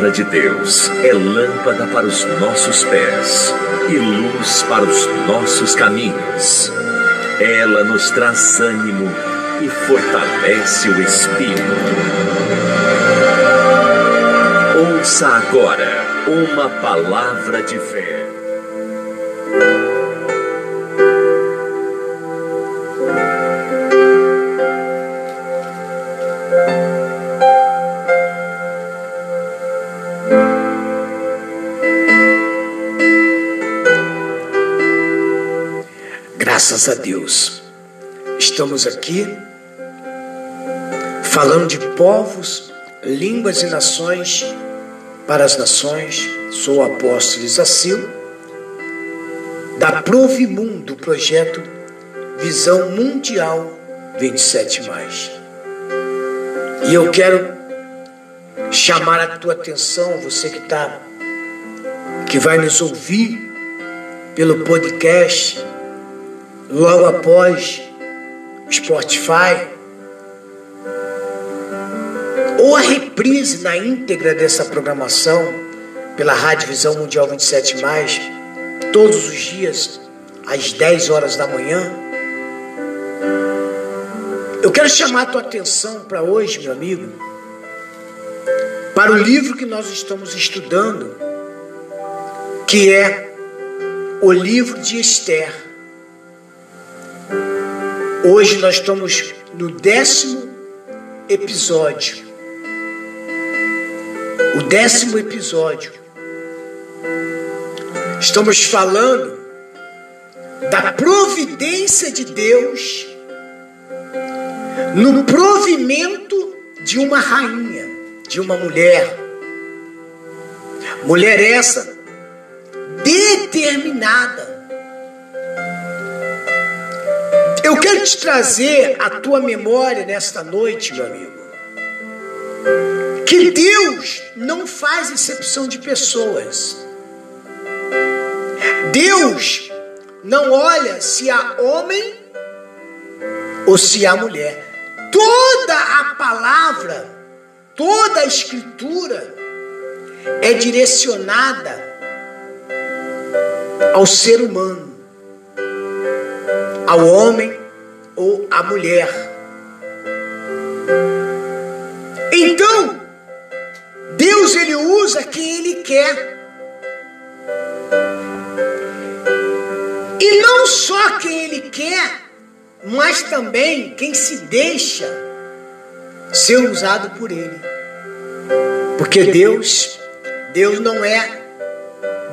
palavra de Deus é lâmpada para os nossos pés e luz para os nossos caminhos. Ela nos traz ânimo e fortalece o espírito. Ouça agora uma palavra de fé. Graças a Deus, estamos aqui falando de povos, línguas e nações para as nações. Sou o apóstolo Isacil, da Provimum, do projeto Visão Mundial 27. E eu quero chamar a tua atenção, você que está, que vai nos ouvir pelo podcast, logo após Spotify, ou a reprise na íntegra dessa programação pela Rádio Visão Mundial 27, todos os dias, às 10 horas da manhã. Eu quero chamar a tua atenção para hoje, meu amigo, para o livro que nós estamos estudando, que é o livro de Esther. Hoje nós estamos no décimo episódio. O décimo episódio. Estamos falando da providência de Deus no provimento de uma rainha, de uma mulher. Mulher essa determinada. Eu quero te trazer à tua memória nesta noite, meu amigo, que Deus não faz exceção de pessoas. Deus não olha se há homem ou se há mulher. Toda a palavra, toda a escritura é direcionada ao ser humano, ao homem ou à mulher. Então, Deus ele usa quem ele quer. E não só quem ele quer, mas também quem se deixa ser usado por ele. Porque Deus, Deus não é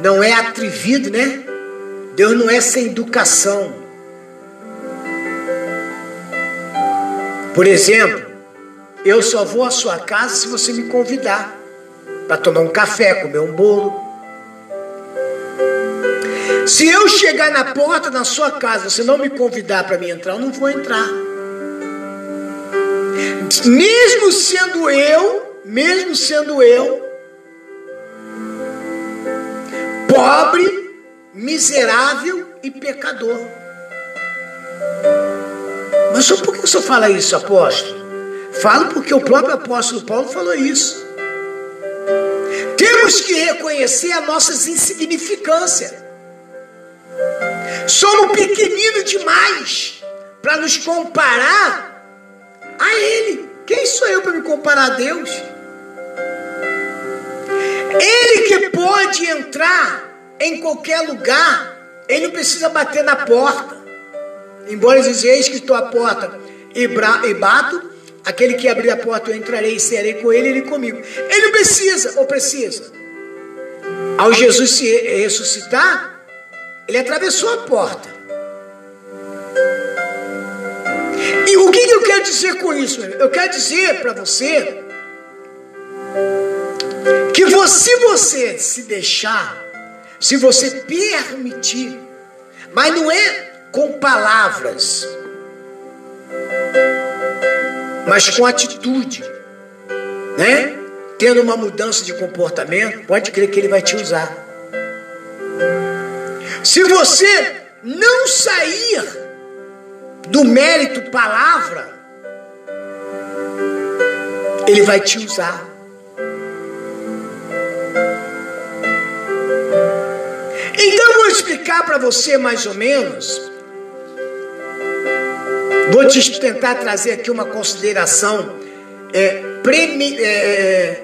não é atrevido, né? Deus não é sem educação. Por exemplo, eu só vou à sua casa se você me convidar para tomar um café, comer um bolo. Se eu chegar na porta da sua casa, você não me convidar para me entrar, eu não vou entrar. Mesmo sendo eu, mesmo sendo eu, pobre, miserável e pecador. Mas só por que o senhor fala isso, apóstolo? Falo porque o próprio apóstolo Paulo falou isso. Temos que reconhecer as nossas insignificâncias. Somos pequeninos demais para nos comparar a Ele. Quem sou eu para me comparar a Deus? Ele que pode entrar em qualquer lugar, ele não precisa bater na porta. Embora dizeis que estou à porta e, e bato, aquele que abrir a porta eu entrarei e serei com ele, ele comigo. Ele precisa, ou precisa. Ao Jesus se ressuscitar, ele atravessou a porta. E o que eu quero dizer com isso? Eu quero dizer para você que se você se deixar se você permitir, mas não é com palavras, mas com atitude, né? Tendo uma mudança de comportamento, pode crer que ele vai te usar. Se você não sair do mérito palavra, ele vai te usar. Então eu vou explicar para você mais ou menos Vou te tentar trazer aqui uma consideração é, premi, é,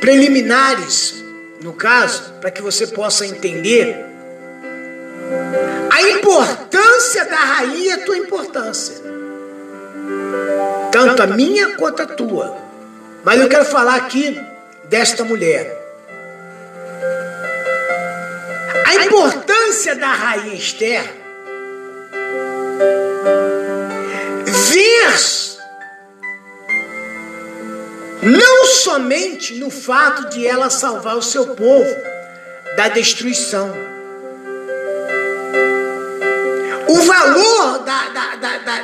preliminares, no caso, para que você possa entender a importância da rainha e a tua importância. Tanto a minha quanto a tua. Mas eu quero falar aqui desta mulher. A importância da rainha Esther não somente no fato de ela salvar o seu povo da destruição. O valor da, da, da, da,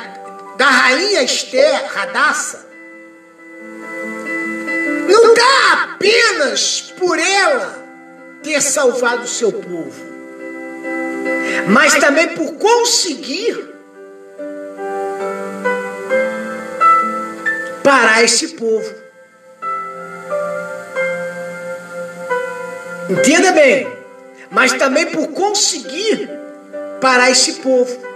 da rainha Esther Radassa não dá apenas por ela ter salvado o seu povo, mas também por conseguir parar esse povo. Entenda bem, mas também por conseguir parar esse povo.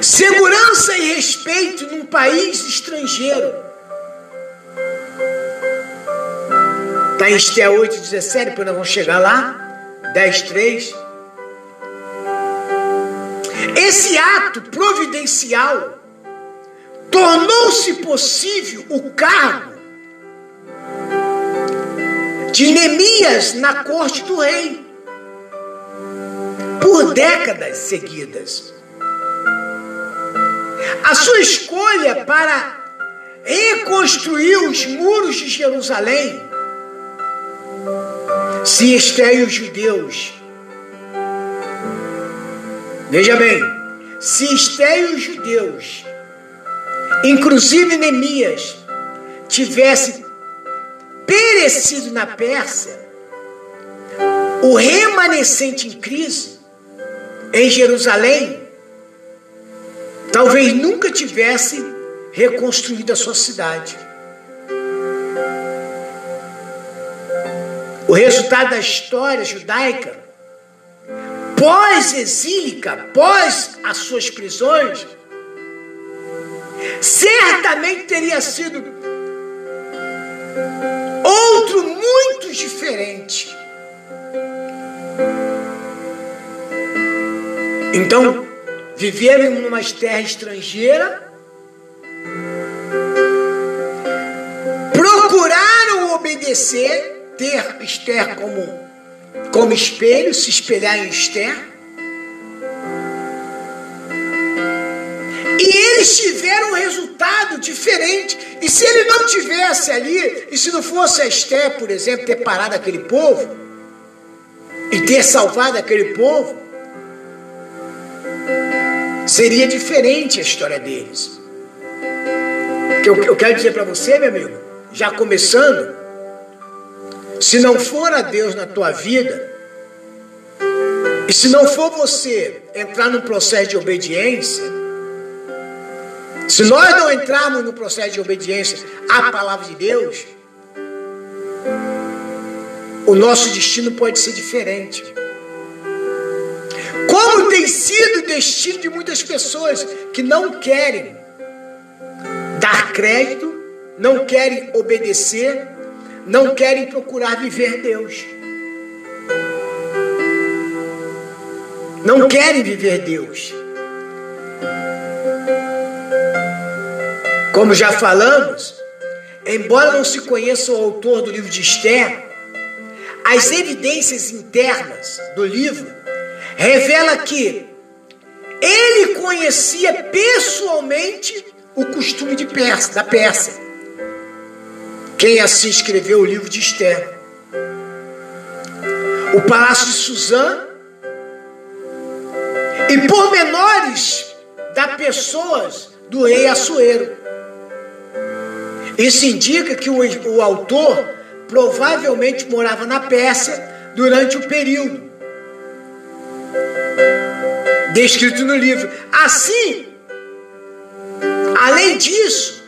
Segurança e respeito num país estrangeiro. Está em Esté 8, 17, depois nós vamos chegar lá. 10, 3. Esse ato providencial tornou-se possível o cargo de Neemias na corte do rei por décadas seguidas. A sua escolha para reconstruir os muros de Jerusalém, se Esté e os judeus, veja bem, se Esté e os judeus, inclusive Neemias, tivesse perecido na Pérsia, o remanescente em crise em Jerusalém talvez nunca tivesse reconstruído a sua cidade. O resultado da história judaica, pós-exílica, pós as suas prisões, certamente teria sido outro muito diferente. Então, viveram em uma terra estrangeira, procuraram obedecer, ter Esther como, como espelho, se espelhar em Esther. Eles tiveram um resultado diferente. E se ele não tivesse ali, e se não fosse a Esté, por exemplo, ter parado aquele povo, e ter salvado aquele povo, seria diferente a história deles. Que eu, eu quero dizer para você, meu amigo, já começando, se não for a Deus na tua vida, e se não for você entrar num processo de obediência, se nós não entrarmos no processo de obediência à palavra de Deus, o nosso destino pode ser diferente. Como tem sido o destino de muitas pessoas que não querem dar crédito, não querem obedecer, não querem procurar viver Deus. Não querem viver Deus. Como já falamos, embora não se conheça o autor do livro de Esther, as evidências internas do livro revela que ele conhecia pessoalmente o costume de Pérsia, da Pérsia. Quem assim escreveu o livro de Esther? O palácio de Suzã e pormenores das pessoas do rei Assuero. Isso indica que o, o autor provavelmente morava na Pérsia durante o período descrito no livro. Assim, além disso,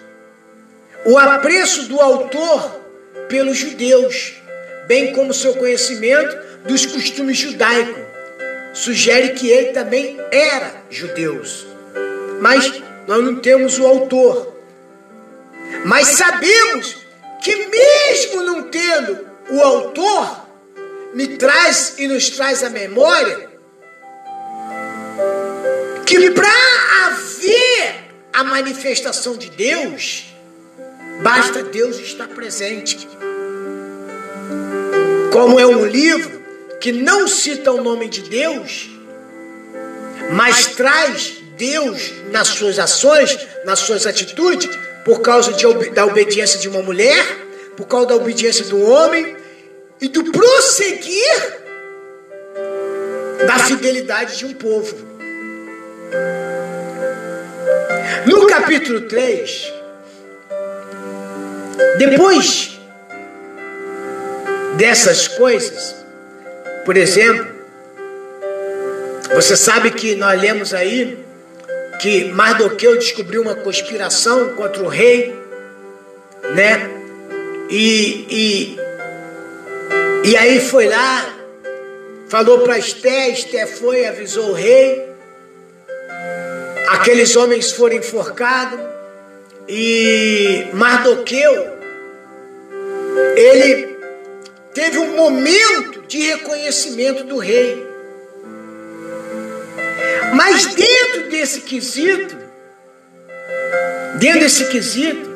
o apreço do autor pelos judeus, bem como seu conhecimento dos costumes judaicos. Sugere que ele também era judeu. Mas nós não temos o autor. Mas sabemos que mesmo não tendo o autor, me traz e nos traz a memória que para haver a manifestação de Deus, basta Deus estar presente. Como é um livro que não cita o nome de Deus, mas traz Deus nas suas ações, nas suas atitudes, por causa de, da obediência de uma mulher, por causa da obediência do homem e do prosseguir da fidelidade de um povo. No capítulo 3, depois dessas coisas, por exemplo, você sabe que nós lemos aí que Mardoqueu descobriu uma conspiração contra o rei, né? E, e, e aí foi lá, falou para Esté, Esté foi, avisou o rei. Aqueles homens foram enforcados e Mardoqueu, ele teve um momento de reconhecimento do rei. Mas dentro desse quesito, dentro desse quesito,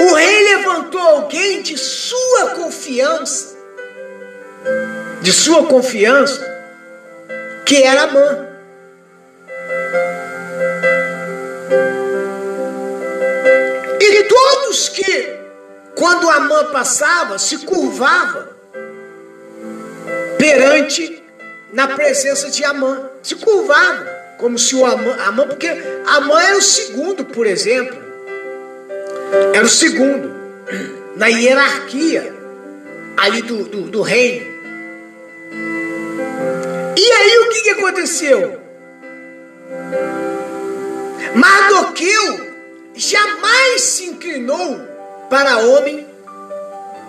o rei levantou alguém de sua confiança, de sua confiança, que era Amã. E todos que, quando Amã passava, se curvava perante na presença de Amã. Se curvava, como se o Amã, Amã porque Amã era o segundo, por exemplo. Era o segundo na hierarquia ali do, do, do reino. E aí o que, que aconteceu? Mardoqueu jamais se inclinou para homem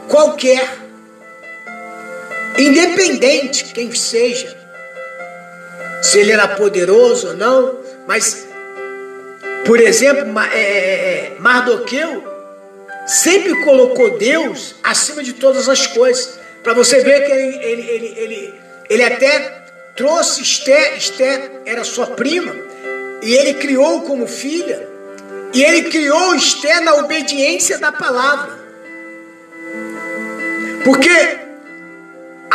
qualquer independente quem seja, se ele era poderoso ou não, mas, por exemplo, é, é, é, Mardoqueu sempre colocou Deus acima de todas as coisas, para você ver que ele, ele, ele, ele, ele até trouxe Esté, Esté era sua prima, e ele criou como filha, e ele criou Esté na obediência da palavra. Porque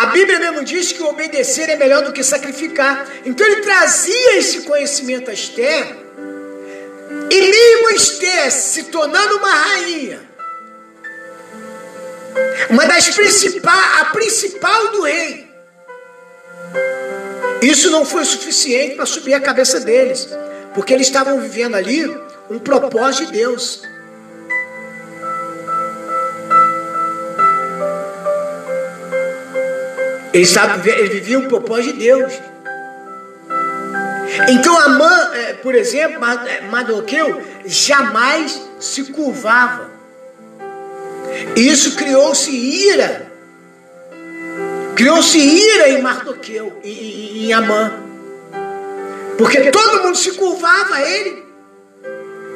a Bíblia mesmo diz que obedecer é melhor do que sacrificar. Então ele trazia esse conhecimento a Esther. E mesmo Esther se tornando uma rainha, uma das principais, a principal do rei. Isso não foi suficiente para subir a cabeça deles, porque eles estavam vivendo ali um propósito de Deus. Ele, sabe, ele vivia o propósito de Deus. Então Amã, é, por exemplo, é, Mardoqueu, jamais se curvava. Isso criou-se ira. Criou-se ira em Mardoqueu e em Amã. Porque todo mundo se curvava a ele.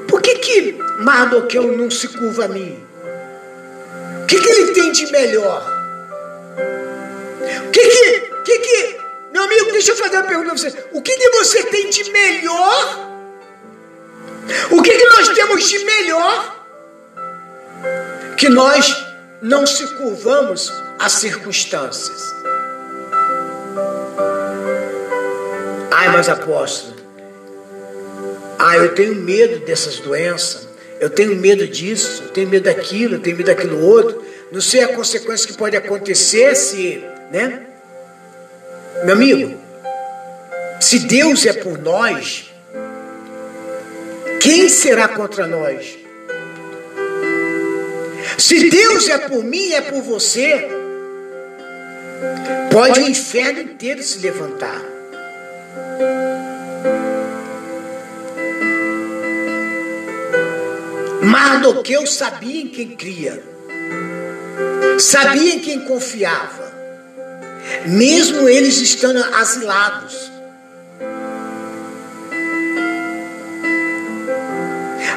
Por que, que Mardoqueu não se curva a mim? O que, que ele tem de melhor? Que que, que que, meu amigo, deixa eu fazer uma pergunta para você. O que que você tem de melhor? O que que nós temos de melhor? Que nós não se curvamos às circunstâncias. Ai, mas apóstolo, ah, eu tenho medo dessas doenças, eu tenho medo disso, eu tenho medo daquilo, eu tenho medo daquilo outro. Não sei a consequência que pode acontecer se né? Meu amigo, se Deus é por nós, quem será contra nós? Se Deus é por mim, é por você, pode o inferno inteiro se levantar. Mardoqueu sabia em quem cria. sabia em quem confiava, mesmo eles estando asilados.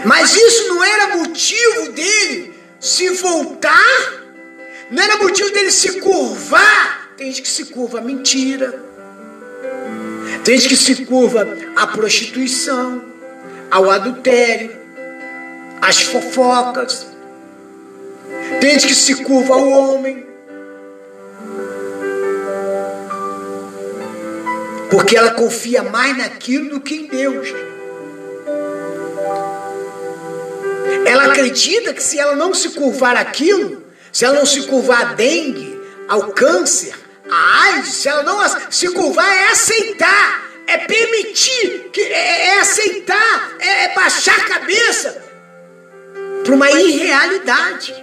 Mas isso não era motivo dele se voltar, não era motivo dele se curvar. Tem gente que se curva à mentira, tem gente que se curva à prostituição, ao adultério, às fofocas. Tem gente que se curva ao homem. Porque ela confia mais naquilo do que em Deus. Ela acredita que se ela não se curvar aquilo, se ela não se curvar a dengue, ao câncer, a AIDS, se ela não se curvar, é aceitar, é permitir, que, é, é aceitar, é, é baixar a cabeça para uma irrealidade.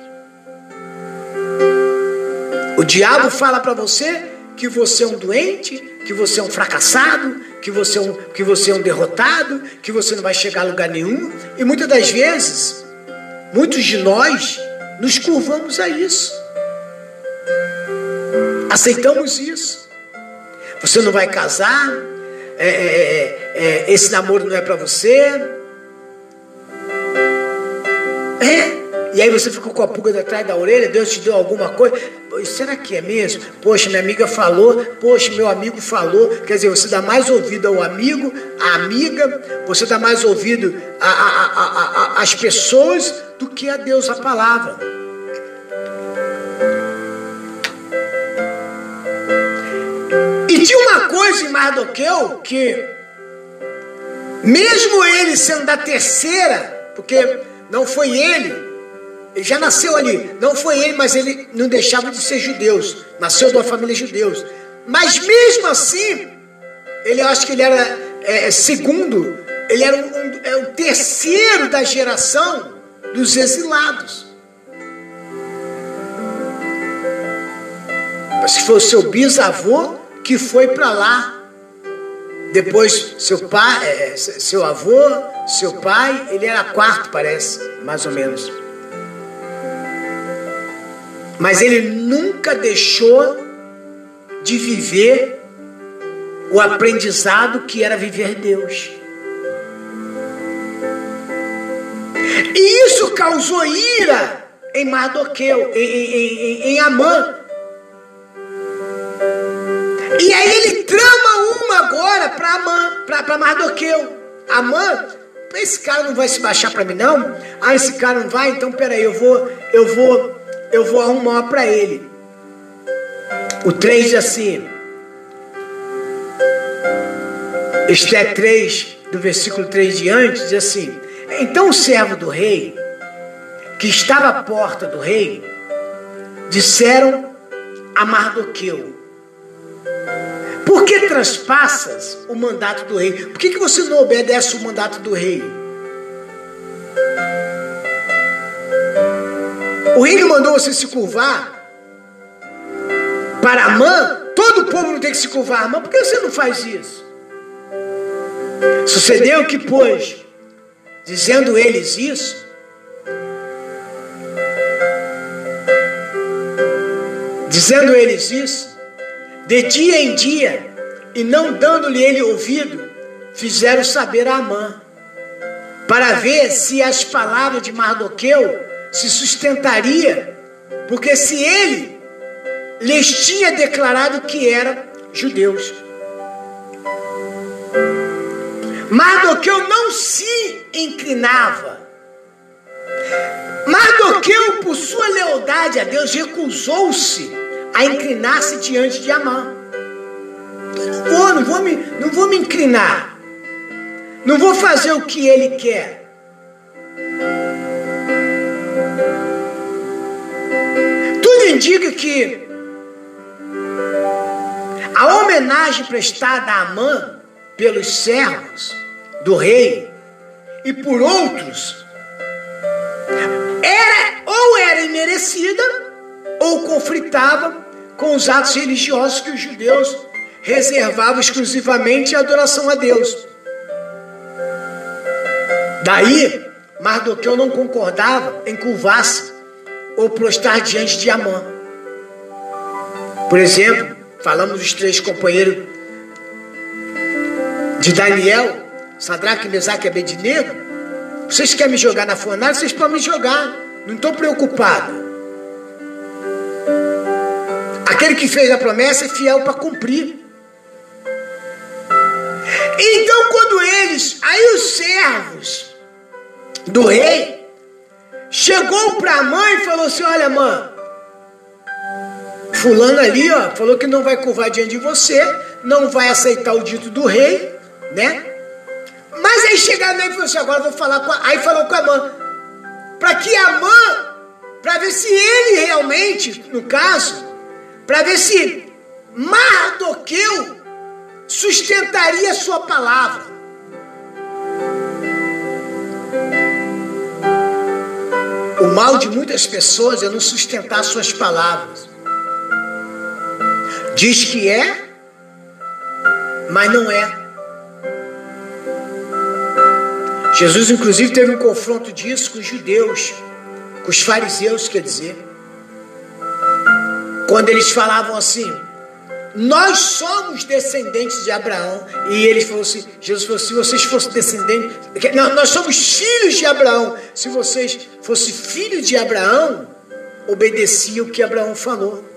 O diabo fala para você que você é um doente, que você é um fracassado, que você é um, que você é um derrotado, que você não vai chegar a lugar nenhum. E muitas das vezes Muitos de nós nos curvamos a isso. Aceitamos isso. Você não vai casar, é, é, é, é esse namoro não é para você. É, e aí você ficou com a pulga atrás da orelha, Deus te deu alguma coisa. Será que é mesmo? Poxa, minha amiga falou, poxa, meu amigo falou. Quer dizer, você dá mais ouvido ao amigo, à amiga, você dá mais ouvido às pessoas do que a Deus, a palavra. E tinha uma coisa em Mardoqueu que, mesmo ele sendo da terceira, porque não foi ele, ele já nasceu ali. Não foi ele, mas ele não deixava de ser judeus. Nasceu de uma família judeus. Mas mesmo assim, ele acho que ele era é, é segundo, ele era um, um, é o terceiro da geração dos exilados. Que foi o seu bisavô que foi para lá. Depois, seu pai, é, seu avô, seu pai, ele era quarto, parece, mais ou menos. Mas ele nunca deixou de viver o aprendizado que era viver Deus. E isso causou ira em Mardoqueu, em, em, em, em Amã. E aí ele trama uma agora para Amã, para Mardoqueu. Amã, esse cara não vai se baixar para mim não? Ah, esse cara não vai, então peraí, eu vou, eu vou eu vou arrumar para ele. O 3 diz assim. Este é 3, do versículo 3 diante, diz assim: Então o servo do rei, que estava à porta do rei, disseram a Mardoqueu: Por que traspassas o mandato do rei? Por que, que você não obedece o mandato do rei? O rei que mandou você se curvar para Amã, todo o povo não tem que se curvar Amã, por que você não faz isso? Sucedeu que, pois, dizendo eles isso, dizendo eles isso, de dia em dia, e não dando-lhe ele ouvido, fizeram saber a Amã, para ver se as palavras de Mardoqueu se sustentaria, porque se ele lhes tinha declarado que eram judeus. Mardoqueu não se inclinava. Mardoqueu, por sua lealdade a Deus, recusou-se a inclinar-se diante de Amã. Não vou, não vou, me, não vou me inclinar. Não vou fazer o que ele quer. Indica que a homenagem prestada a Amã pelos servos do rei e por outros era ou era imerecida ou conflitava com os atos religiosos que os judeus reservavam exclusivamente a adoração a Deus. Daí, Mardoqueu não concordava em curvar-se ou prostrar diante de Amã. Por exemplo, falamos dos três companheiros de Daniel, Sadraque, Mesaque e Abednego. Vocês querem me jogar na fornalha? Vocês podem me jogar. Não estou preocupado. Aquele que fez a promessa é fiel para cumprir. Então, quando eles, aí os servos do rei, chegou para a mãe e falou assim: Olha, mãe, Fulano ali, ó, falou que não vai curvar diante de você, não vai aceitar o dito do rei, né? Mas aí chegaram e falou assim: agora vou falar com a. Aí falou com a mãe. Para que a mãe, para ver se ele realmente, no caso, para ver se Mardoqueu sustentaria a sua palavra. O mal de muitas pessoas é não sustentar suas palavras. Diz que é, mas não é. Jesus, inclusive, teve um confronto disso com os judeus, com os fariseus, quer dizer. Quando eles falavam assim, nós somos descendentes de Abraão. E eles falou assim, Jesus falou, se vocês fossem descendentes, não, nós somos filhos de Abraão. Se vocês fossem filhos de Abraão, obedecia o que Abraão falou.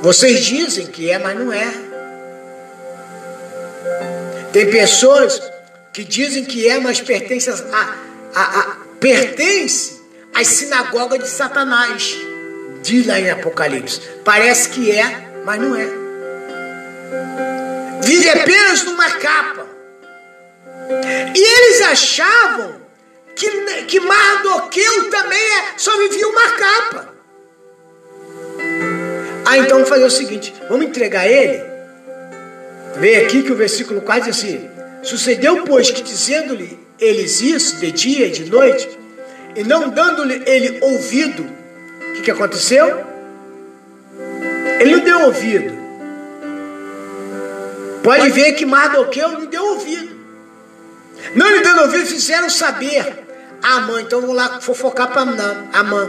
Vocês dizem que é, mas não é. Tem pessoas que dizem que é, mas pertence a, a, a pertence às sinagogas de Satanás. Diz lá em Apocalipse. Parece que é, mas não é. Vive apenas numa capa. E eles achavam que, que Mardoqueu também é, só vivia uma capa. Ah, então vamos fazer o seguinte: vamos entregar ele. Vê aqui que o versículo 4 diz assim: Sucedeu, pois, que dizendo-lhe eles isso de dia e de noite, e não dando-lhe ele ouvido, o que, que aconteceu? Ele não deu ouvido. Pode ver que Mardoqueu não deu ouvido. Não lhe dando ouvido, fizeram saber. Ah, mãe, então vamos lá fofocar para a mãe.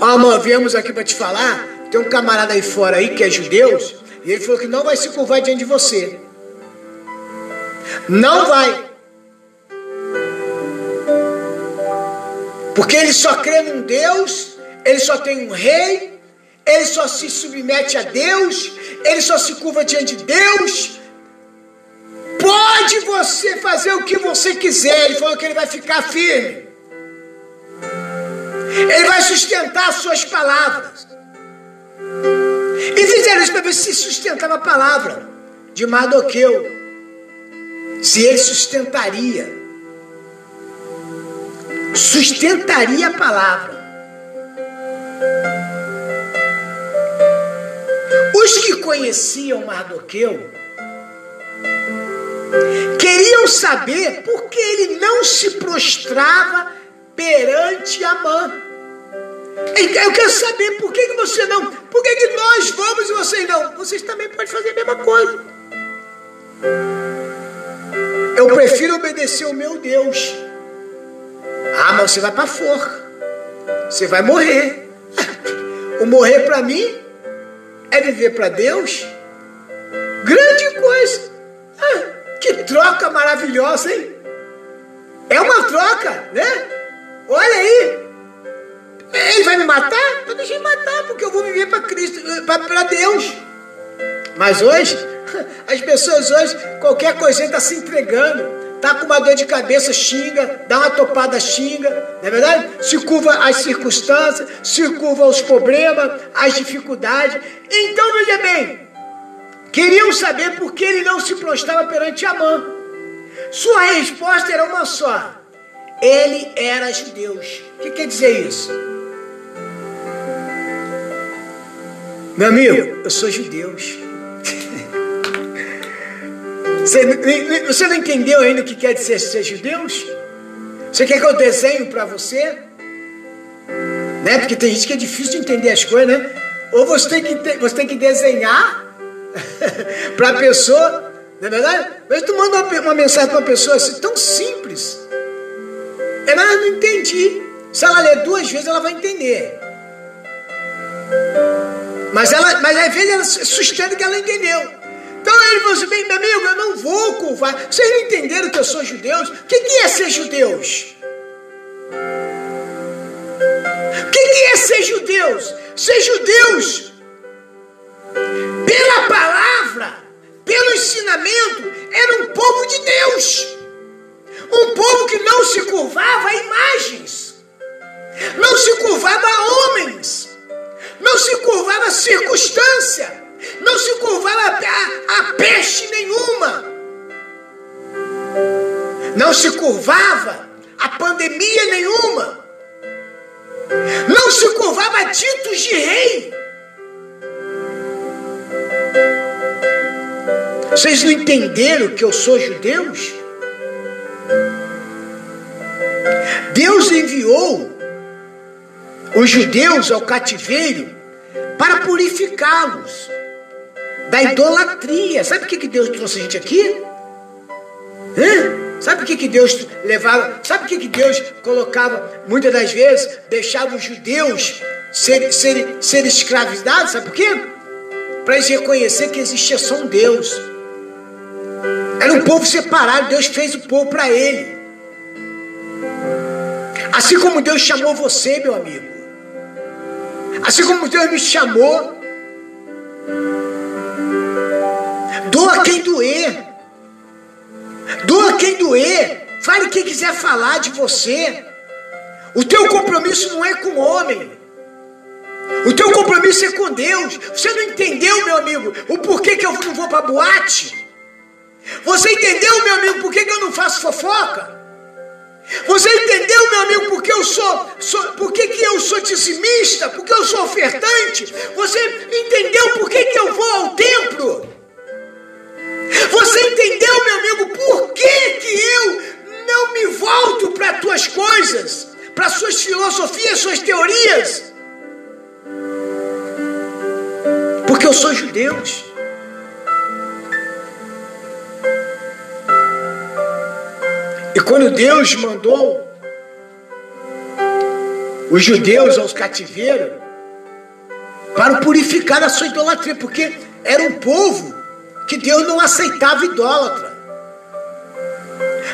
Ó, oh, viemos aqui para te falar tem um camarada aí fora aí que é judeu, e ele falou que não vai se curvar diante de você. Não vai. Porque ele só crê num Deus, ele só tem um rei, ele só se submete a Deus, ele só se curva diante de Deus. Pode você fazer o que você quiser. Ele falou que ele vai ficar firme. Ele vai sustentar suas palavras. E fizeram isso para ver se sustentava a palavra de Mardoqueu. Se ele sustentaria. Sustentaria a palavra. Os que conheciam Mardoqueu queriam saber por que ele não se prostrava perante Amã. Eu quero saber por que, que você não. Por que, que nós vamos e vocês não? Vocês também podem fazer a mesma coisa. Eu prefiro obedecer o meu Deus. Ah, mas você vai para forca. Você vai morrer. O morrer para mim é viver para Deus. Grande coisa. Ah, que troca maravilhosa, hein? É uma troca, né? Olha aí. Ele vai me matar? Então deixa ele matar, porque eu vou viver para Cristo, para Deus. Mas hoje, as pessoas hoje, qualquer coisinha está se entregando. Está com uma dor de cabeça, xinga, dá uma topada, xinga, não é verdade? Se curva às circunstâncias, se curva aos problemas, às dificuldades. Então, veja bem, queriam saber por que ele não se prostrava perante Amã. Sua resposta era uma só: ele era judeu. O que quer dizer isso? Meu amigo, eu sou judeu. Você, você não entendeu ainda o que quer dizer ser judeus? Você quer que eu desenhe para você? Né? Porque tem gente que é difícil de entender as coisas, né? Ou você tem que, você tem que desenhar para a pessoa, não é verdade? Mas tu manda uma, uma mensagem para uma pessoa assim, tão simples. Ela não entendi. Se ela ler duas vezes, ela vai entender. Mas, ela, mas às vezes ela sustenta que ela entendeu. Então ele falou assim: bem, meu amigo, eu não vou curvar. Vocês não entenderam que eu sou judeus? O que, que é ser judeus? O que, que é ser judeus? Ser judeus, pela palavra, pelo ensinamento, era um povo de Deus. Um povo que não se curvava a imagens, não se curvava a homens, não se curvava a circunstância, não se curvava a, a peste nenhuma, não se curvava a pandemia nenhuma, não se curvava a títulos de rei. Vocês não entenderam que eu sou judeus? Deus enviou os judeus ao cativeiro para purificá-los da idolatria. Sabe por que, que Deus trouxe a gente aqui? Hã? Sabe por que, que Deus levava? Sabe por que, que Deus colocava, muitas das vezes, deixava os judeus serem ser, ser escravizados? Sabe por quê? Para eles reconhecer que existia só um Deus. Era um povo separado, Deus fez o povo para ele. Assim como Deus chamou você, meu amigo. Assim como Deus me chamou. Doa quem doer. Doa quem doer. Fale quem quiser falar de você. O teu compromisso não é com o homem. O teu compromisso é com Deus. Você não entendeu, meu amigo, o porquê que eu não vou para boate? Você entendeu, meu amigo, por que, que eu não faço fofoca? Você entendeu, meu amigo, por que eu sou, sou por que, eu sou dizimista? Por que eu sou ofertante? Você entendeu por que, que eu vou ao templo? Você entendeu, meu amigo, por que, que eu não me volto para as tuas coisas, para suas filosofias, suas teorias? Porque eu sou judeu. Quando Deus mandou os judeus aos cativeiros para purificar a sua idolatria, porque era um povo que Deus não aceitava idólatra.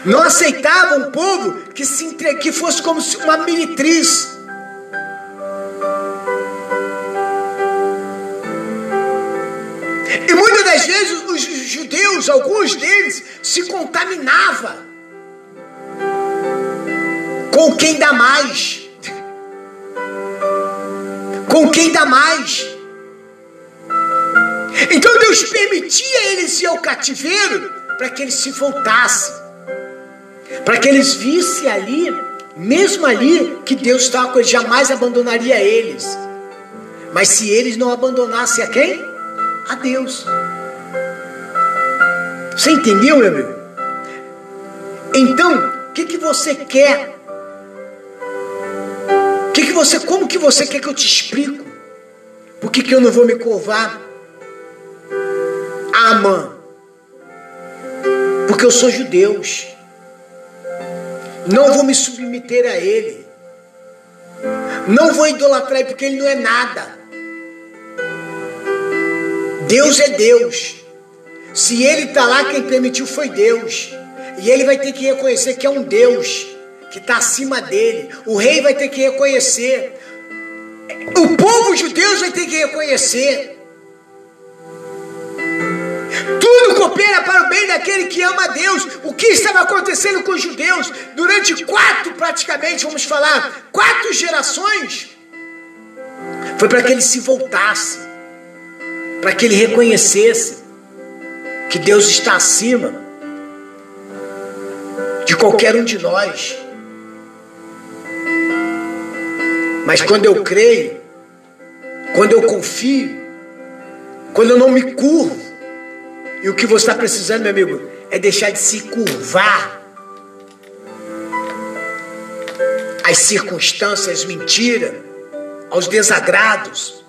Não aceitava um povo que, se entre... que fosse como uma militriz. E muitas das vezes os judeus, alguns deles, se contaminavam com quem dá mais. Com quem dá mais. Então Deus permitia eles ir ao cativeiro para que eles se voltassem. Para que eles vissem ali, mesmo ali, que Deus estava com eles, jamais abandonaria eles. Mas se eles não abandonassem a quem? A Deus. Você entendeu, meu amigo? Então, o que, que você quer que, que você, como que você quer que eu te explico? Por que, que eu não vou me curvar Amã? Porque eu sou judeu. Não vou me submeter a ele. Não vou idolatrar ele porque ele não é nada. Deus é Deus. Se ele está lá, quem permitiu foi Deus. E ele vai ter que reconhecer que é um Deus que está acima dele. O rei vai ter que reconhecer. O povo judeu vai ter que reconhecer. Tudo coopera para o bem daquele que ama a Deus. O que estava acontecendo com os judeus durante quatro, praticamente, vamos falar, quatro gerações, foi para que ele se voltasse, para que ele reconhecesse que Deus está acima de qualquer um de nós. Mas quando eu creio, quando eu confio, quando eu não me curvo, e o que você está precisando, meu amigo, é deixar de se curvar às circunstâncias, mentira, aos desagrados,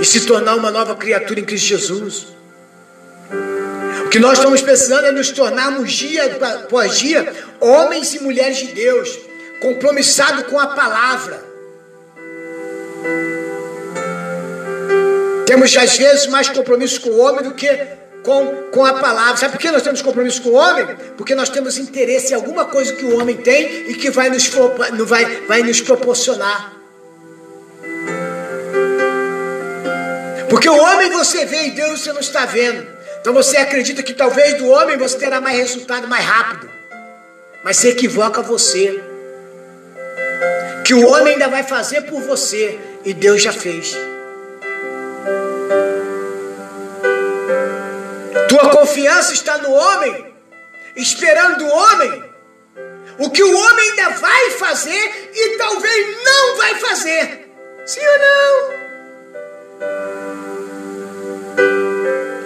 e se tornar uma nova criatura em Cristo Jesus. O que nós estamos precisando é nos tornarmos dia após dia homens e mulheres de Deus compromissado com a palavra. Temos às vezes mais compromisso com o homem do que com, com a palavra. Sabe por que nós temos compromisso com o homem? Porque nós temos interesse em alguma coisa que o homem tem e que vai nos, vai, vai nos proporcionar. Porque o homem você vê e Deus você não está vendo. Então você acredita que talvez do homem você terá mais resultado mais rápido. Mas se equivoca você. Que o homem ainda vai fazer por você e Deus já fez. Tua confiança está no homem, esperando do homem o que o homem ainda vai fazer e talvez não vai fazer. Sim ou não?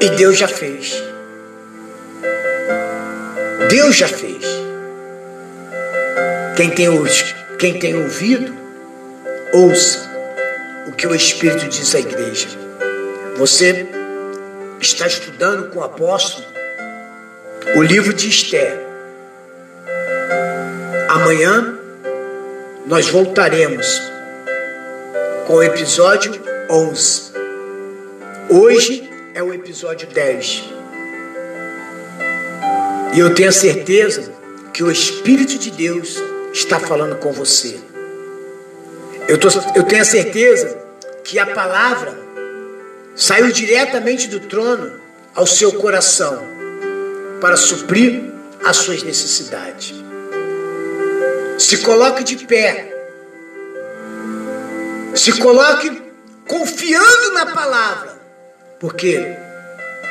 E Deus já fez. Deus já fez. Quem tem, quem tem ouvido, ouça o que o Espírito diz à igreja. Você está estudando com o apóstolo o livro de Esther. Amanhã nós voltaremos com o episódio 11. Hoje é o episódio 10. E eu tenho a certeza que o Espírito de Deus está falando com você. Eu, tô, eu tenho a certeza que a palavra saiu diretamente do trono ao seu coração para suprir as suas necessidades. Se coloque de pé. Se coloque confiando na palavra porque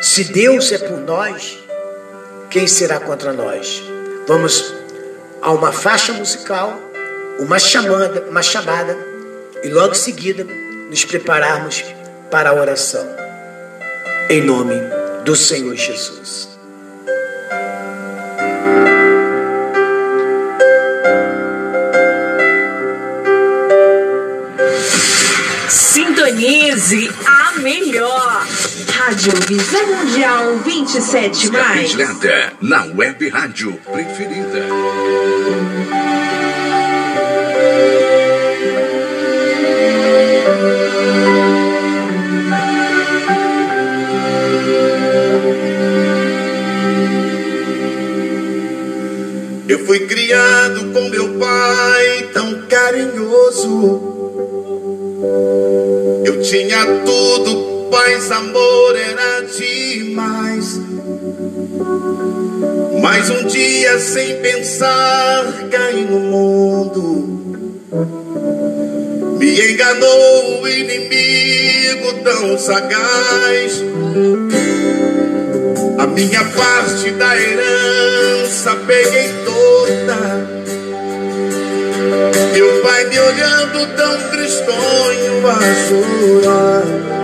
se Deus é por nós, quem será contra nós? Vamos a uma faixa musical, uma chamada, uma chamada e logo em seguida nos prepararmos para a oração. Em nome do Senhor Jesus. Sintonize a melhor. Rádio Visão Mundial 27 mais. Atlanta, na web rádio preferida. Fui criado com meu pai tão carinhoso. Eu tinha tudo, paz, amor era demais. Mas um dia, sem pensar, caí no mundo. Me enganou o inimigo tão sagaz. A minha parte da herança peguei toda. Meu pai me olhando tão tristonho a chorar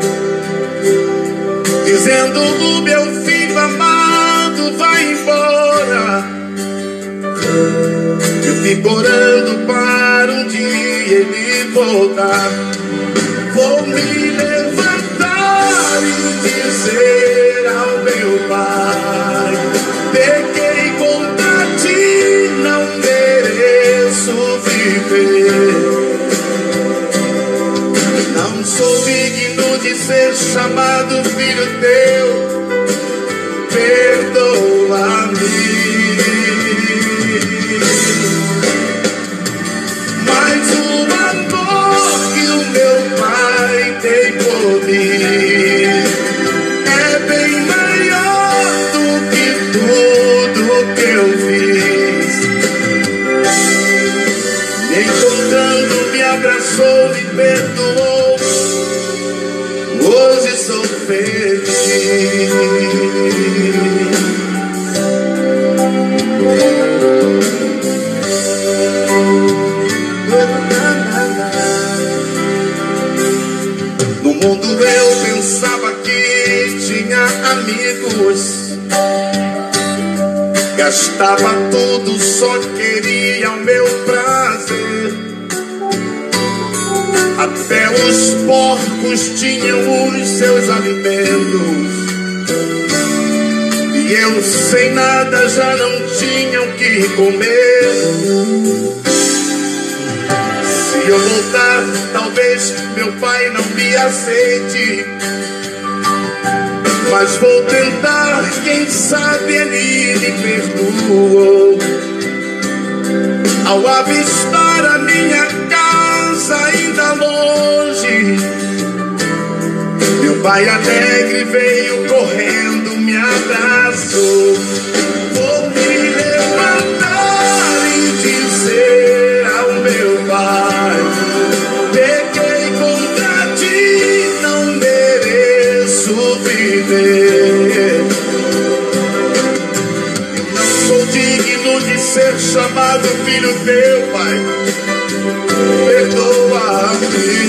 Dizendo o meu filho amado vai embora. Eu fico orando para um dia ele voltar Gastava tudo, só queria o meu prazer. Até os porcos tinham os seus alimentos. E eu sem nada já não tinha o que comer. Se eu voltar, talvez meu pai não me aceite. Mas vou tentar, quem sabe ele me Ao avistar a minha casa ainda longe, meu pai alegre veio correndo, me abraçou. I've.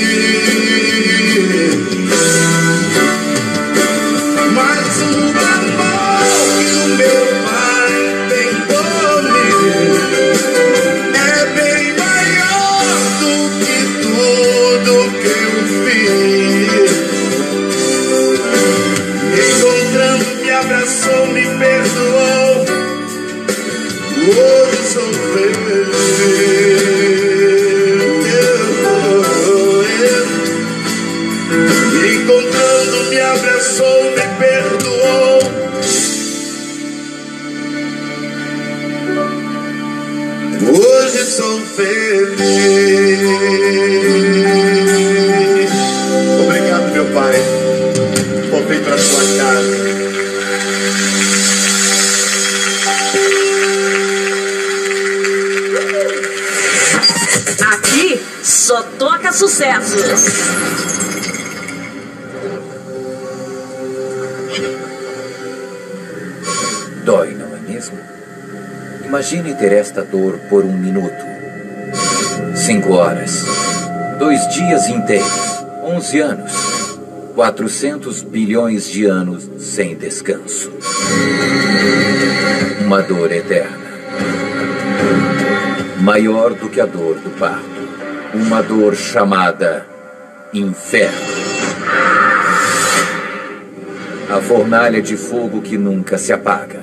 Sucesso. Dói, não é mesmo? Imagine ter esta dor por um minuto. Cinco horas. Dois dias inteiros. Onze anos. 400 bilhões de anos sem descanso. Uma dor eterna. Maior do que a dor do parto. Uma dor chamada inferno. A fornalha de fogo que nunca se apaga.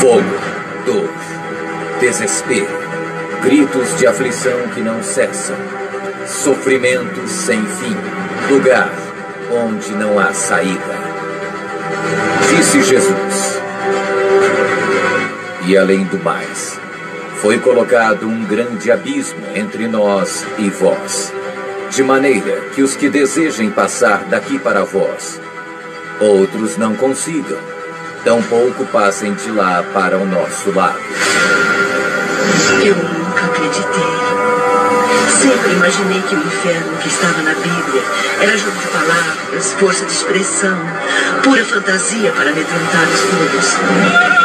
Fogo, dor, desespero, gritos de aflição que não cessam, sofrimento sem fim, lugar onde não há saída. Disse Jesus. E além do mais, foi colocado um grande abismo entre nós e vós, de maneira que os que desejem passar daqui para vós, outros não consigam, tampouco passem de lá para o nosso lado. Eu nunca acreditei. Sempre imaginei que o inferno que estava na Bíblia era jogo de palavras, força de expressão, pura fantasia para amedrontar os todos.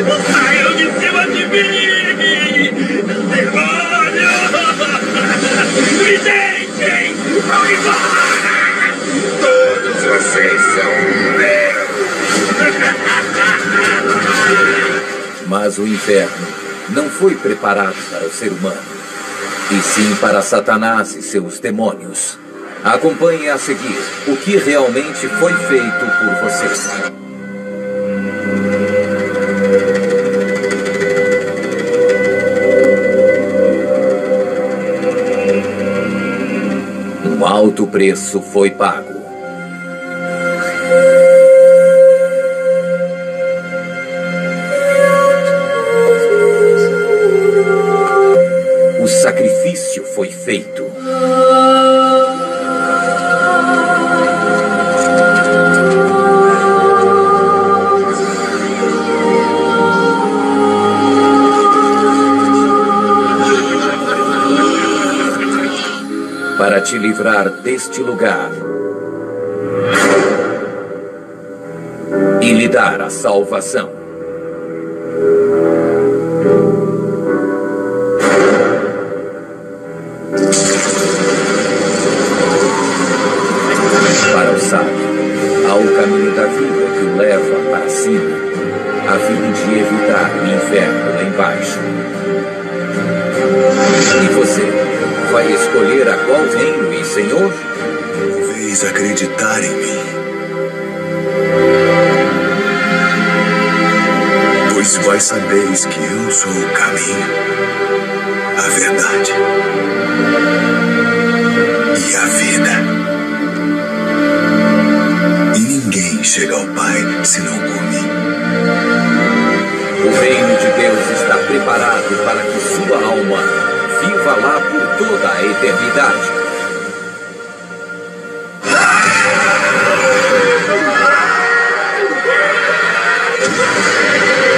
Saiam de cima de mim! Demônio! Me deixem! Vão embora! Todos vocês são meus! Mas o inferno não foi preparado para o ser humano, e sim para Satanás e seus demônios. Acompanhe a seguir o que realmente foi feito por vocês. Alto preço foi pago. Livrar deste lugar e lhe dar a salvação.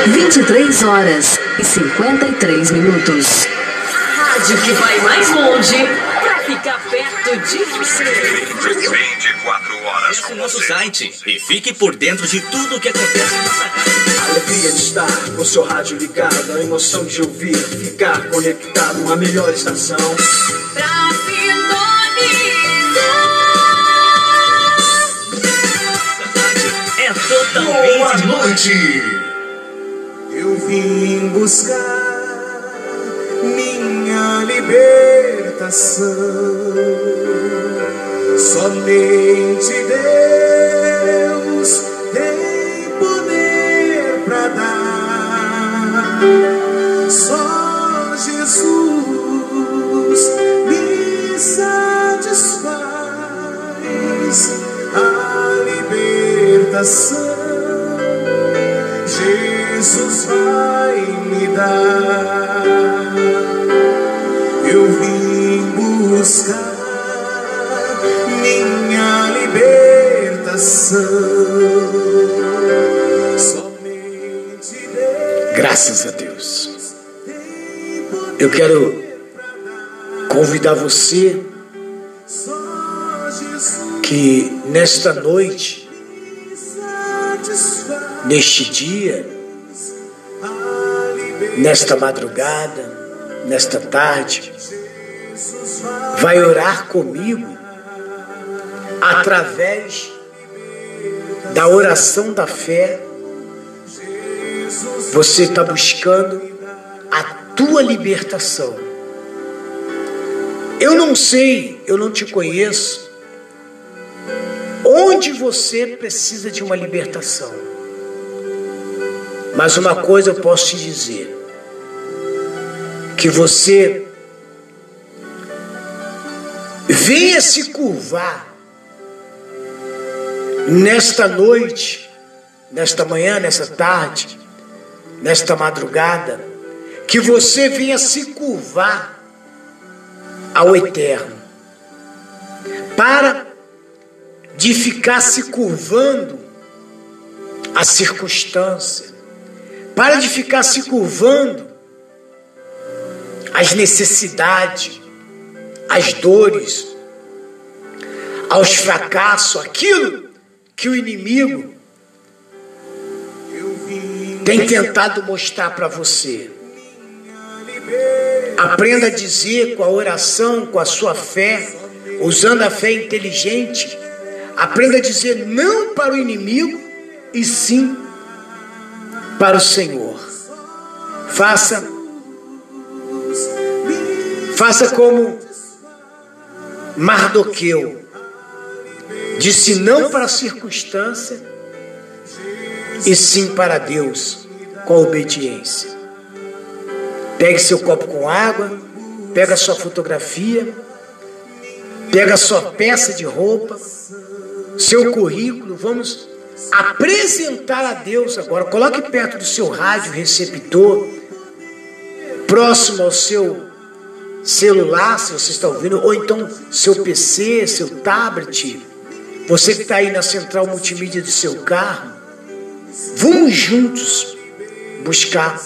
23 horas e 53 minutos. A rádio que vai mais longe para ficar perto de você. 24 horas com nosso site e fique por dentro de tudo o que acontece. Alegria de estar com seu rádio ligado, a emoção de ouvir, ficar conectado, uma melhor estação. Pra sintonizar. É totalmente Boa noite. Vim buscar minha libertação. Somente Deus tem poder para dar. Só Jesus me satisfaz a libertação. Jesus vai me dar. Eu vim buscar minha libertação. Somente Deus Graças a Deus. Eu quero convidar você Jesus que nesta noite, neste dia. Nesta madrugada, nesta tarde, vai orar comigo através da oração da fé. Você está buscando a tua libertação. Eu não sei, eu não te conheço, onde você precisa de uma libertação. Mas uma coisa eu posso te dizer: que você venha se curvar nesta noite, nesta manhã, nesta tarde, nesta madrugada, que você venha se curvar ao eterno. Para de ficar se curvando à circunstância. Para de ficar se curvando às necessidades, às dores, aos fracassos, aquilo que o inimigo tem tentado mostrar para você. Aprenda a dizer com a oração, com a sua fé, usando a fé inteligente. Aprenda a dizer não para o inimigo e sim para o Senhor. Faça faça como Mardoqueu disse não para a circunstância e sim para Deus com obediência. Pegue seu copo com água, pega sua fotografia, pega sua peça de roupa, seu currículo, vamos apresentar a Deus agora. Coloque perto do seu rádio receptor, próximo ao seu celular, se você está ouvindo, ou então seu PC, seu tablet, você que está aí na central multimídia do seu carro. Vamos juntos buscar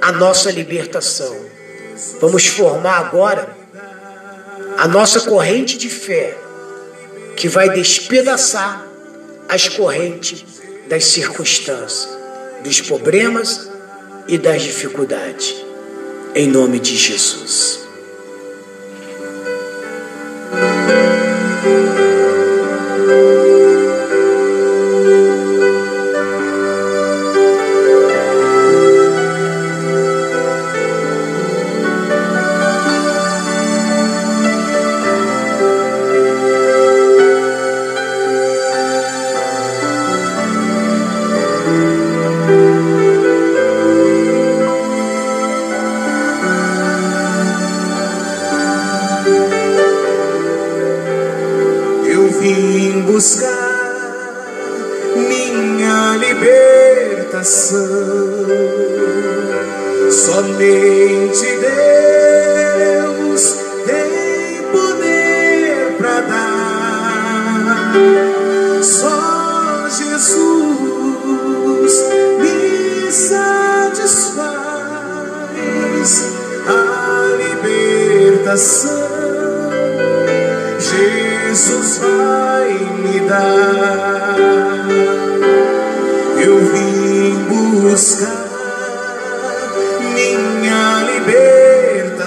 a nossa libertação. Vamos formar agora a nossa corrente de fé que vai despedaçar as correntes das circunstâncias, dos problemas e das dificuldades. Em nome de Jesus.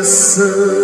Libertação.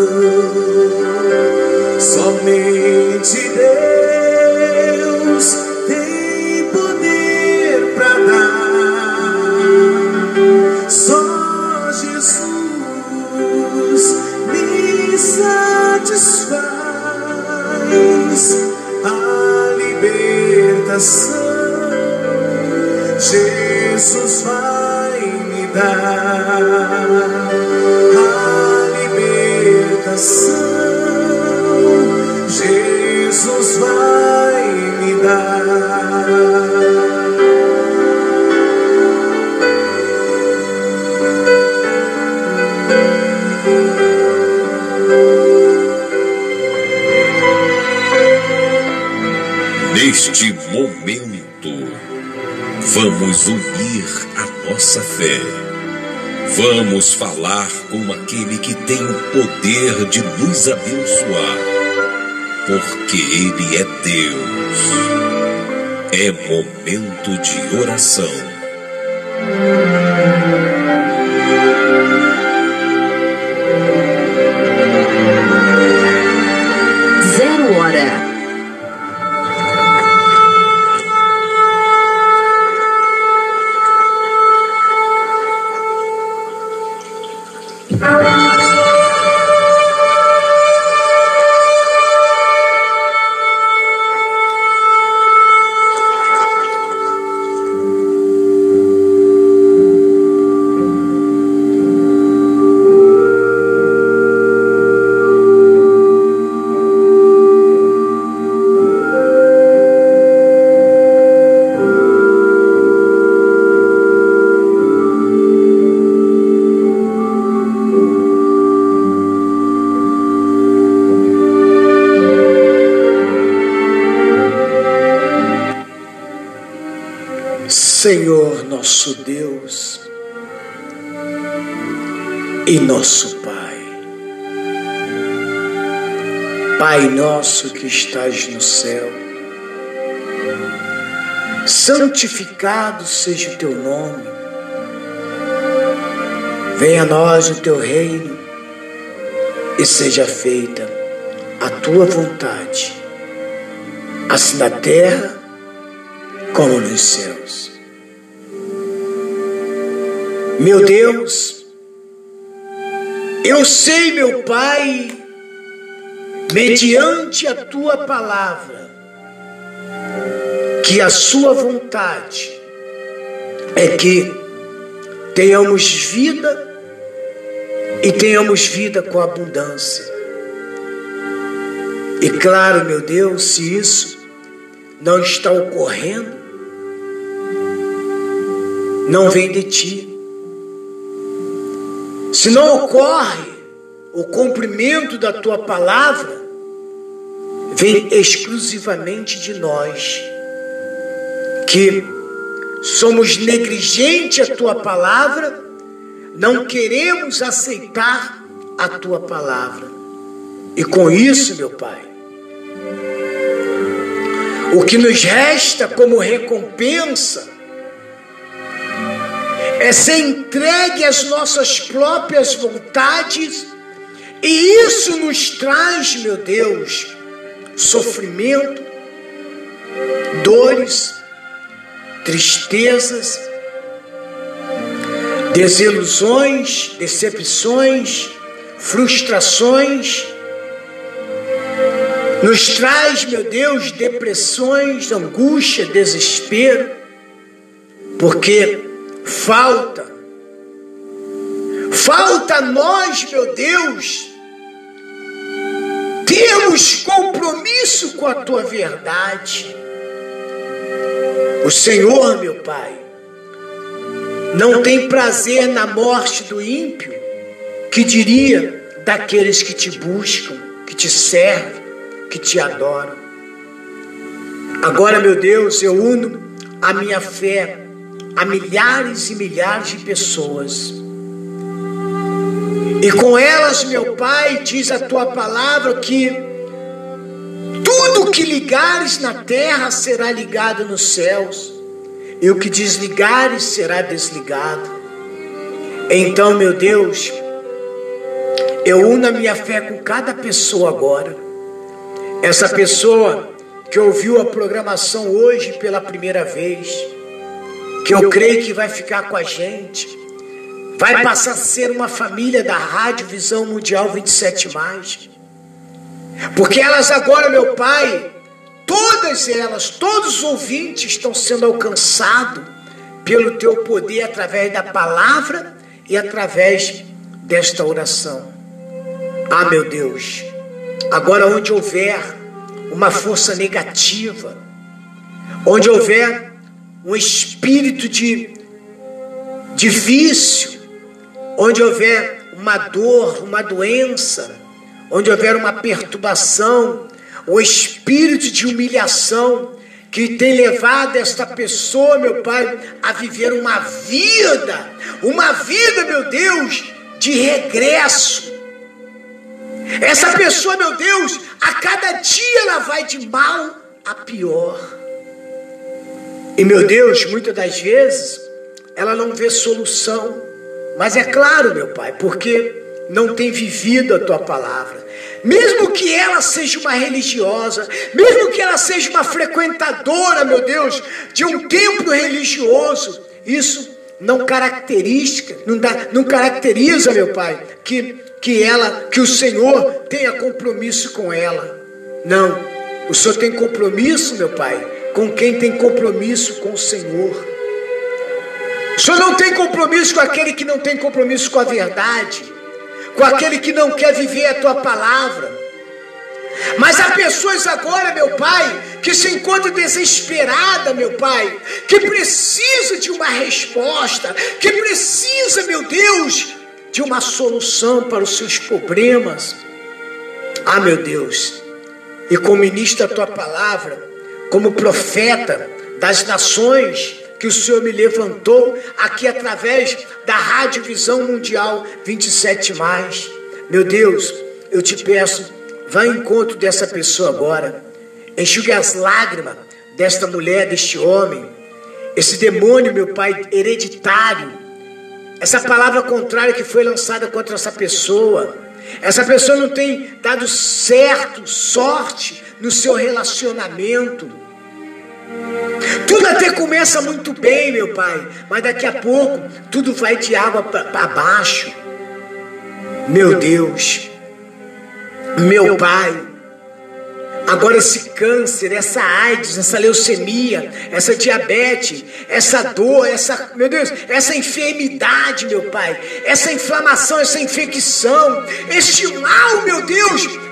Vamos falar com aquele que tem o poder de nos abençoar, porque Ele é Deus. É momento de oração. Nosso Deus e nosso Pai. Pai nosso que estás no céu, santificado seja o teu nome. Venha a nós o teu reino e seja feita a tua vontade, assim na terra como nos céus. Meu Deus, eu sei, meu Pai, mediante a tua palavra, que a sua vontade é que tenhamos vida e tenhamos vida com abundância. E claro, meu Deus, se isso não está ocorrendo, não vem de ti. Se não ocorre o cumprimento da tua palavra, vem exclusivamente de nós, que somos negligentes à tua palavra, não queremos aceitar a tua palavra. E com isso, meu Pai, o que nos resta como recompensa é ser entregue às nossas próprias vontades, e isso nos traz, meu Deus, sofrimento, dores, tristezas, desilusões, decepções, frustrações, nos traz, meu Deus, depressões, angústia, desespero, porque falta, falta nós, meu Deus, temos compromisso com a tua verdade, O Senhor, meu Pai, não tem prazer na morte do ímpio, que diria daqueles que te buscam, que te servem, que te adoram. Agora, meu Deus, eu uno a minha fé a milhares e milhares de pessoas. E com elas, meu Pai, diz a tua palavra que tudo que ligares na terra será ligado nos céus, e o que desligares será desligado. Então, meu Deus, eu uno a minha fé com cada pessoa agora. Essa pessoa que ouviu a programação hoje pela primeira vez, que eu creio que vai ficar com a gente, vai passar a ser uma família da Rádio Visão Mundial 27 mais. Porque elas agora, meu Pai, todas elas, todos os ouvintes estão sendo alcançados pelo teu poder através da palavra e através desta oração. Ah, meu Deus, agora onde houver uma força negativa, onde houver um espírito de, de vício, onde houver uma dor, uma doença, onde houver uma perturbação, o espírito de humilhação que tem levado esta pessoa, meu Pai, a viver uma vida, uma vida, meu Deus, de regresso. Essa pessoa, meu Deus, a cada dia ela vai de mal a pior. E meu Deus, muitas das vezes, ela não vê solução. Mas é claro, meu Pai, porque não tem vivido a tua palavra. Mesmo que ela seja uma religiosa, mesmo que ela seja uma frequentadora, meu Deus, de um templo religioso, isso não caracteriza, não, dá, não caracteriza, meu Pai, que, que ela, que o Senhor tenha compromisso com ela. Não, o Senhor tem compromisso, meu Pai, com quem tem compromisso com o Senhor. O Senhor não tem compromisso com aquele que não tem compromisso com a verdade, com aquele que não quer viver a tua palavra. Mas há pessoas agora, meu Pai, que se encontram desesperada, meu Pai, que precisa de uma resposta, que precisa, meu Deus, de uma solução para os seus problemas. Ah, meu Deus, e como ministra a tua palavra, como profeta das nações que o Senhor me levantou aqui através da Rádio Visão Mundial 27 mais. Meu Deus, eu te peço, vá ao encontro dessa pessoa agora. Enxugue as lágrimas desta mulher, deste homem. Esse demônio, meu Pai, hereditário. Essa palavra contrária que foi lançada contra essa pessoa. Essa pessoa não tem dado certo, sorte no seu relacionamento. Tudo até começa muito bem, meu pai, mas daqui a pouco tudo vai de água para baixo. Meu Deus, meu pai, agora esse câncer, essa AIDS, essa leucemia, essa diabetes, essa dor, essa, meu Deus, essa enfermidade, meu pai, essa inflamação, essa infecção, este mal, meu Deus,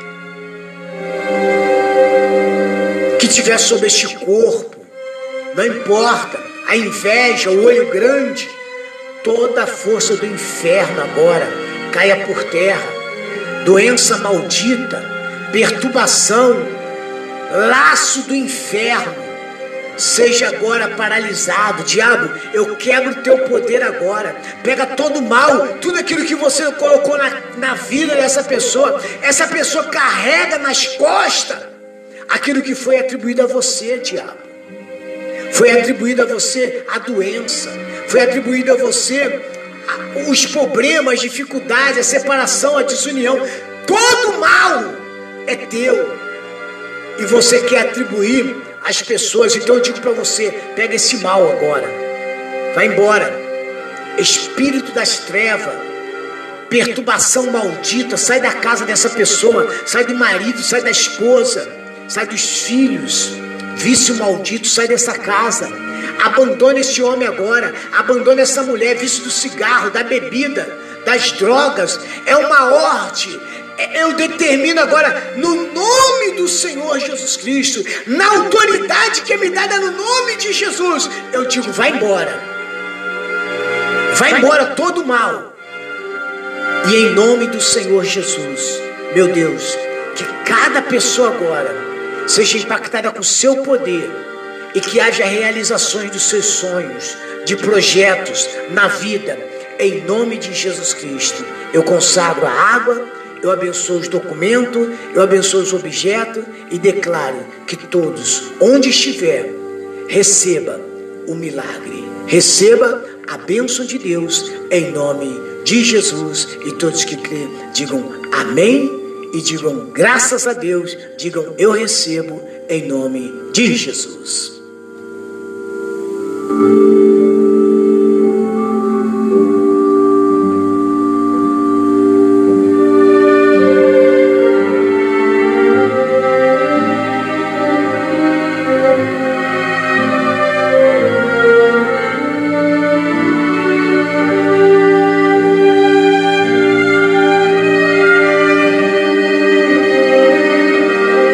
tiver sobre este corpo, não importa, a inveja, o olho grande, toda a força do inferno agora caia por terra. Doença maldita, perturbação, laço do inferno, seja agora paralisado. Diabo, eu quebro teu poder agora. Pega todo o mal, tudo aquilo que você colocou na, na vida dessa pessoa. Essa pessoa carrega nas costas aquilo que foi atribuído a você, diabo. Foi atribuído a você a doença, foi atribuído a você os problemas, as dificuldades, a separação, a desunião. Todo mal é teu. E você quer atribuir às pessoas. Então eu digo para você: pega esse mal agora, vai embora. Espírito das trevas, perturbação maldita, sai da casa dessa pessoa, sai do marido, sai da esposa, sai dos filhos Vício maldito, sai dessa casa. Abandone esse homem agora. Abandone essa mulher. Vício do cigarro, da bebida, das drogas. É uma ordem. eu determino agora, no nome do Senhor Jesus Cristo, na autoridade que é me dada no nome de Jesus, eu digo: vai embora. Vai embora todo mal. E em nome do Senhor Jesus, meu Deus, que cada pessoa agora seja impactada com o seu poder e que haja realizações dos seus sonhos, de projetos na vida, em nome de Jesus Cristo. Eu consagro a água, eu abençoo os documentos, eu abençoo os objetos e declaro que todos, onde estiver, receba o milagre, receba a bênção de Deus em nome de Jesus. E todos que crêem, digam amém e digam graças a Deus, digam eu recebo em nome de Jesus.